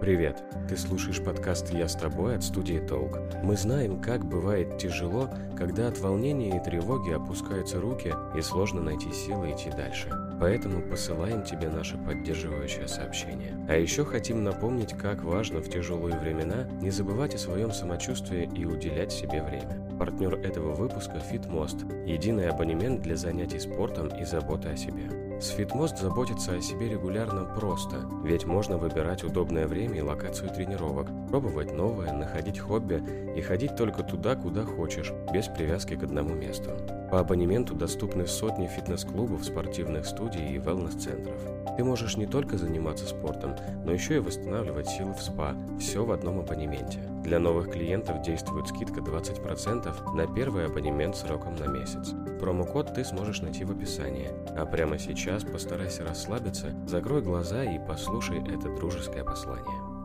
Привет! Ты слушаешь подкаст «Я с тобой» от студии «Толк». Мы знаем, как бывает тяжело, когда от волнения и тревоги опускаются руки и сложно найти силы идти дальше. Поэтому посылаем тебе наше поддерживающее сообщение. А еще хотим напомнить, как важно в тяжелые времена не забывать о своем самочувствии и уделять себе время. Партнер этого выпуска – «Фитмост» – единый абонемент для занятий спортом и заботы о себе. С Фитмост заботиться о себе регулярно просто, ведь можно выбирать удобное время и локацию тренировок, пробовать новое, находить хобби и ходить только туда, куда хочешь, без привязки к одному месту. По абонементу доступны сотни фитнес-клубов, спортивных студий и вэлнес-центров. Ты можешь не только заниматься спортом, но еще и восстанавливать силы в спа, все в одном абонементе. Для новых клиентов действует скидка 20% на первый абонемент сроком на месяц. Промокод ты сможешь найти в описании. А прямо сейчас постарайся расслабиться, закрой глаза и послушай это дружеское послание.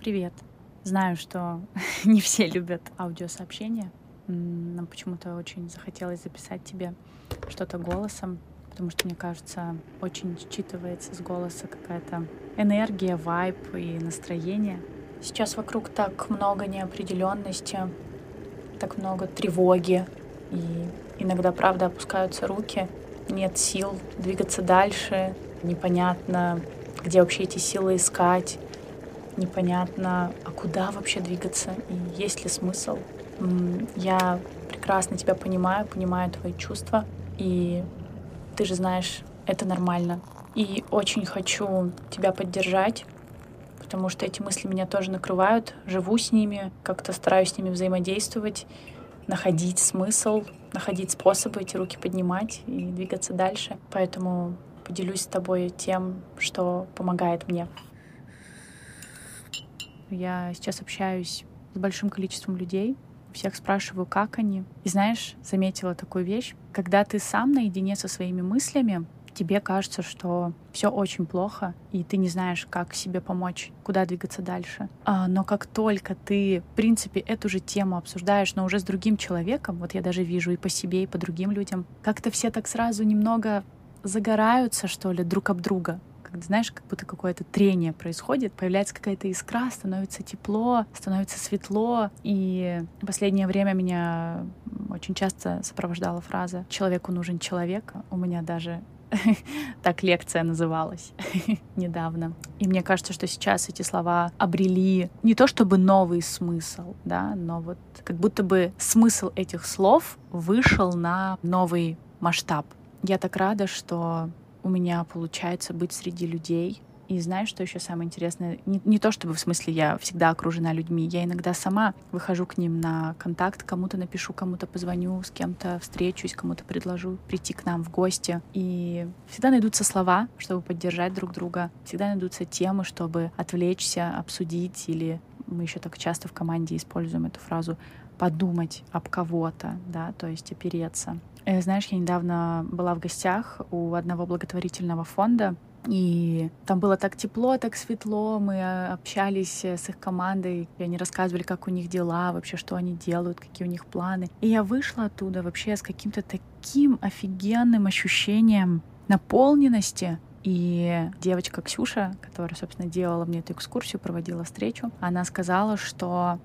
Привет. Знаю, что не все любят аудиосообщения, но почему-то очень захотелось записать тебе что-то голосом, потому что, мне кажется, очень считывается с голоса какая-то энергия, вайб и настроение. Сейчас вокруг так много неопределенности, так много тревоги, и иногда, правда, опускаются руки, нет сил двигаться дальше, непонятно, где вообще эти силы искать, непонятно, а куда вообще двигаться и есть ли смысл. Я прекрасно тебя понимаю, понимаю твои чувства, и ты же знаешь, это нормально. И очень хочу тебя поддержать, потому что эти мысли меня тоже накрывают, живу с ними, как-то стараюсь с ними взаимодействовать, находить смысл, находить способы эти руки поднимать и двигаться дальше. Поэтому поделюсь с тобой тем, что помогает мне. Я сейчас общаюсь с большим количеством людей, всех спрашиваю, как они. И знаешь, заметила такую вещь, когда ты сам наедине со своими мыслями, тебе кажется, что все очень плохо, и ты не знаешь, как себе помочь, куда двигаться дальше. А, но как только ты, в принципе, эту же тему обсуждаешь, но уже с другим человеком, вот я даже вижу и по себе, и по другим людям, как-то все так сразу немного загораются, что ли, друг об друга когда, знаешь, как будто какое-то трение происходит, появляется какая-то искра, становится тепло, становится светло. И последнее время меня очень часто сопровождала фраза «человеку нужен человек». У меня даже так лекция называлась недавно. И мне кажется, что сейчас эти слова обрели не то чтобы новый смысл, да, но вот как будто бы смысл этих слов вышел на новый масштаб. Я так рада, что у меня получается быть среди людей. И знаешь, что еще самое интересное? Не, не то чтобы в смысле я всегда окружена людьми, я иногда сама выхожу к ним на контакт, кому-то напишу, кому-то позвоню, с кем-то встречусь, кому-то предложу прийти к нам в гости. И всегда найдутся слова, чтобы поддержать друг друга, всегда найдутся темы, чтобы отвлечься, обсудить или мы еще так часто в команде используем эту фразу подумать об кого-то, да, то есть опереться. Э, знаешь, я недавно была в гостях у одного благотворительного фонда, и там было так тепло, так светло, мы э, общались э, с их командой, и они рассказывали, как у них дела, вообще, что они делают, какие у них планы. И я вышла оттуда вообще с каким-то таким офигенным ощущением наполненности И девочка Ксюша, которая, собственно, делала мне эту экскурсию, проводила встречу, она сказала, что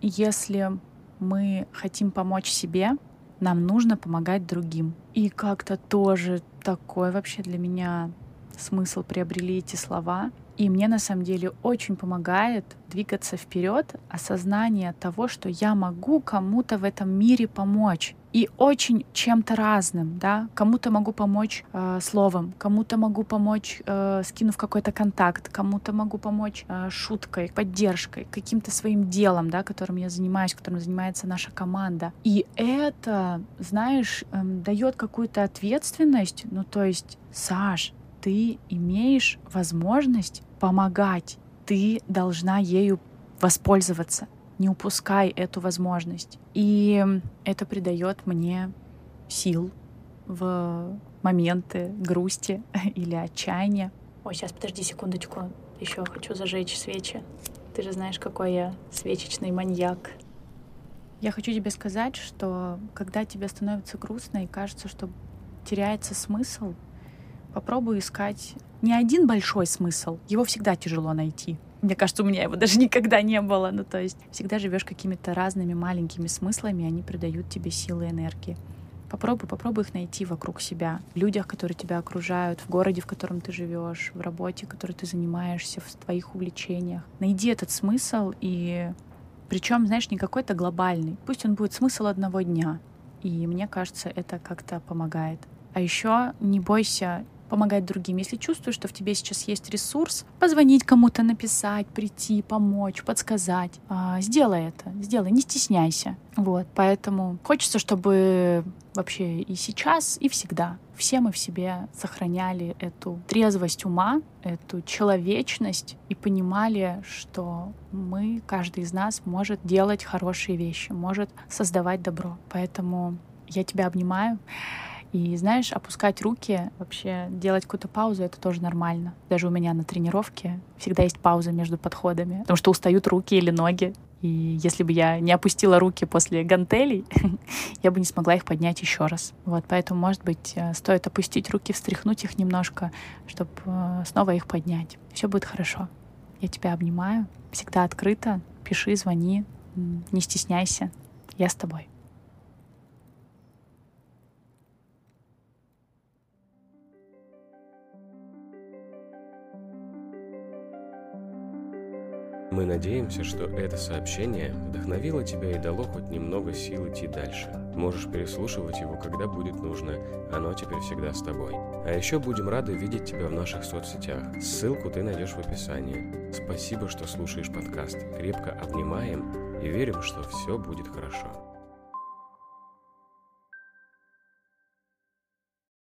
если мы хотим помочь себе, нам нужно помогать другим. И как-то тоже такой вообще для меня смысл приобрели эти слова. И мне на самом деле очень помогает двигаться вперед, осознание того, что я могу кому-то в этом мире помочь. И очень чем-то разным, да. Кому-то могу помочь э, словом, кому-то могу помочь, э, скинув какой-то контакт, кому-то могу помочь э, шуткой, поддержкой, каким-то своим делом, да, которым я занимаюсь, которым занимается наша команда. И это, знаешь, э, дает какую-то ответственность. Ну, то есть, Саш, ты имеешь возможность помогать. Ты должна ею воспользоваться. Не упускай эту возможность. И это придает мне сил в моменты грусти или отчаяния. Ой, сейчас подожди секундочку. Еще хочу зажечь свечи. Ты же знаешь, какой я свечечный маньяк. Я хочу тебе сказать, что когда тебе становится грустно и кажется, что теряется смысл, попробуй искать не один большой смысл. Его всегда тяжело найти. Мне кажется, у меня его даже никогда не было. Ну, то есть всегда живешь какими-то разными маленькими смыслами, они придают тебе силы и энергии. Попробуй, попробуй их найти вокруг себя, в людях, которые тебя окружают, в городе, в котором ты живешь, в работе, которой ты занимаешься, в твоих увлечениях. Найди этот смысл и причем, знаешь, не какой-то глобальный. Пусть он будет смысл одного дня. И мне кажется, это как-то помогает. А еще не бойся помогать другим. Если чувствуешь, что в тебе сейчас есть ресурс, позвонить кому-то, написать, прийти, помочь, подсказать, а, сделай это, сделай, не стесняйся. Вот, поэтому хочется, чтобы вообще и сейчас, и всегда все мы в себе сохраняли эту трезвость ума, эту человечность и понимали, что мы, каждый из нас может делать хорошие вещи, может создавать добро. Поэтому я тебя обнимаю. И знаешь, опускать руки, вообще делать какую-то паузу, это тоже нормально. Даже у меня на тренировке всегда есть пауза между подходами, потому что устают руки или ноги. И если бы я не опустила руки после гантелей, я бы не смогла их поднять еще раз. Вот, поэтому, может быть, э, стоит опустить руки, встряхнуть их немножко, чтобы э, снова их поднять. Все будет хорошо. Я тебя обнимаю, всегда открыто. Пиши, звони, не стесняйся. Я с тобой. Мы надеемся, что это сообщение вдохновило тебя и дало хоть немного сил идти дальше. Можешь переслушивать его, когда будет нужно, оно теперь всегда с тобой. А еще будем рады видеть тебя в наших соцсетях. Ссылку ты найдешь в описании. Спасибо, что слушаешь подкаст. Крепко обнимаем и верим, что все будет хорошо.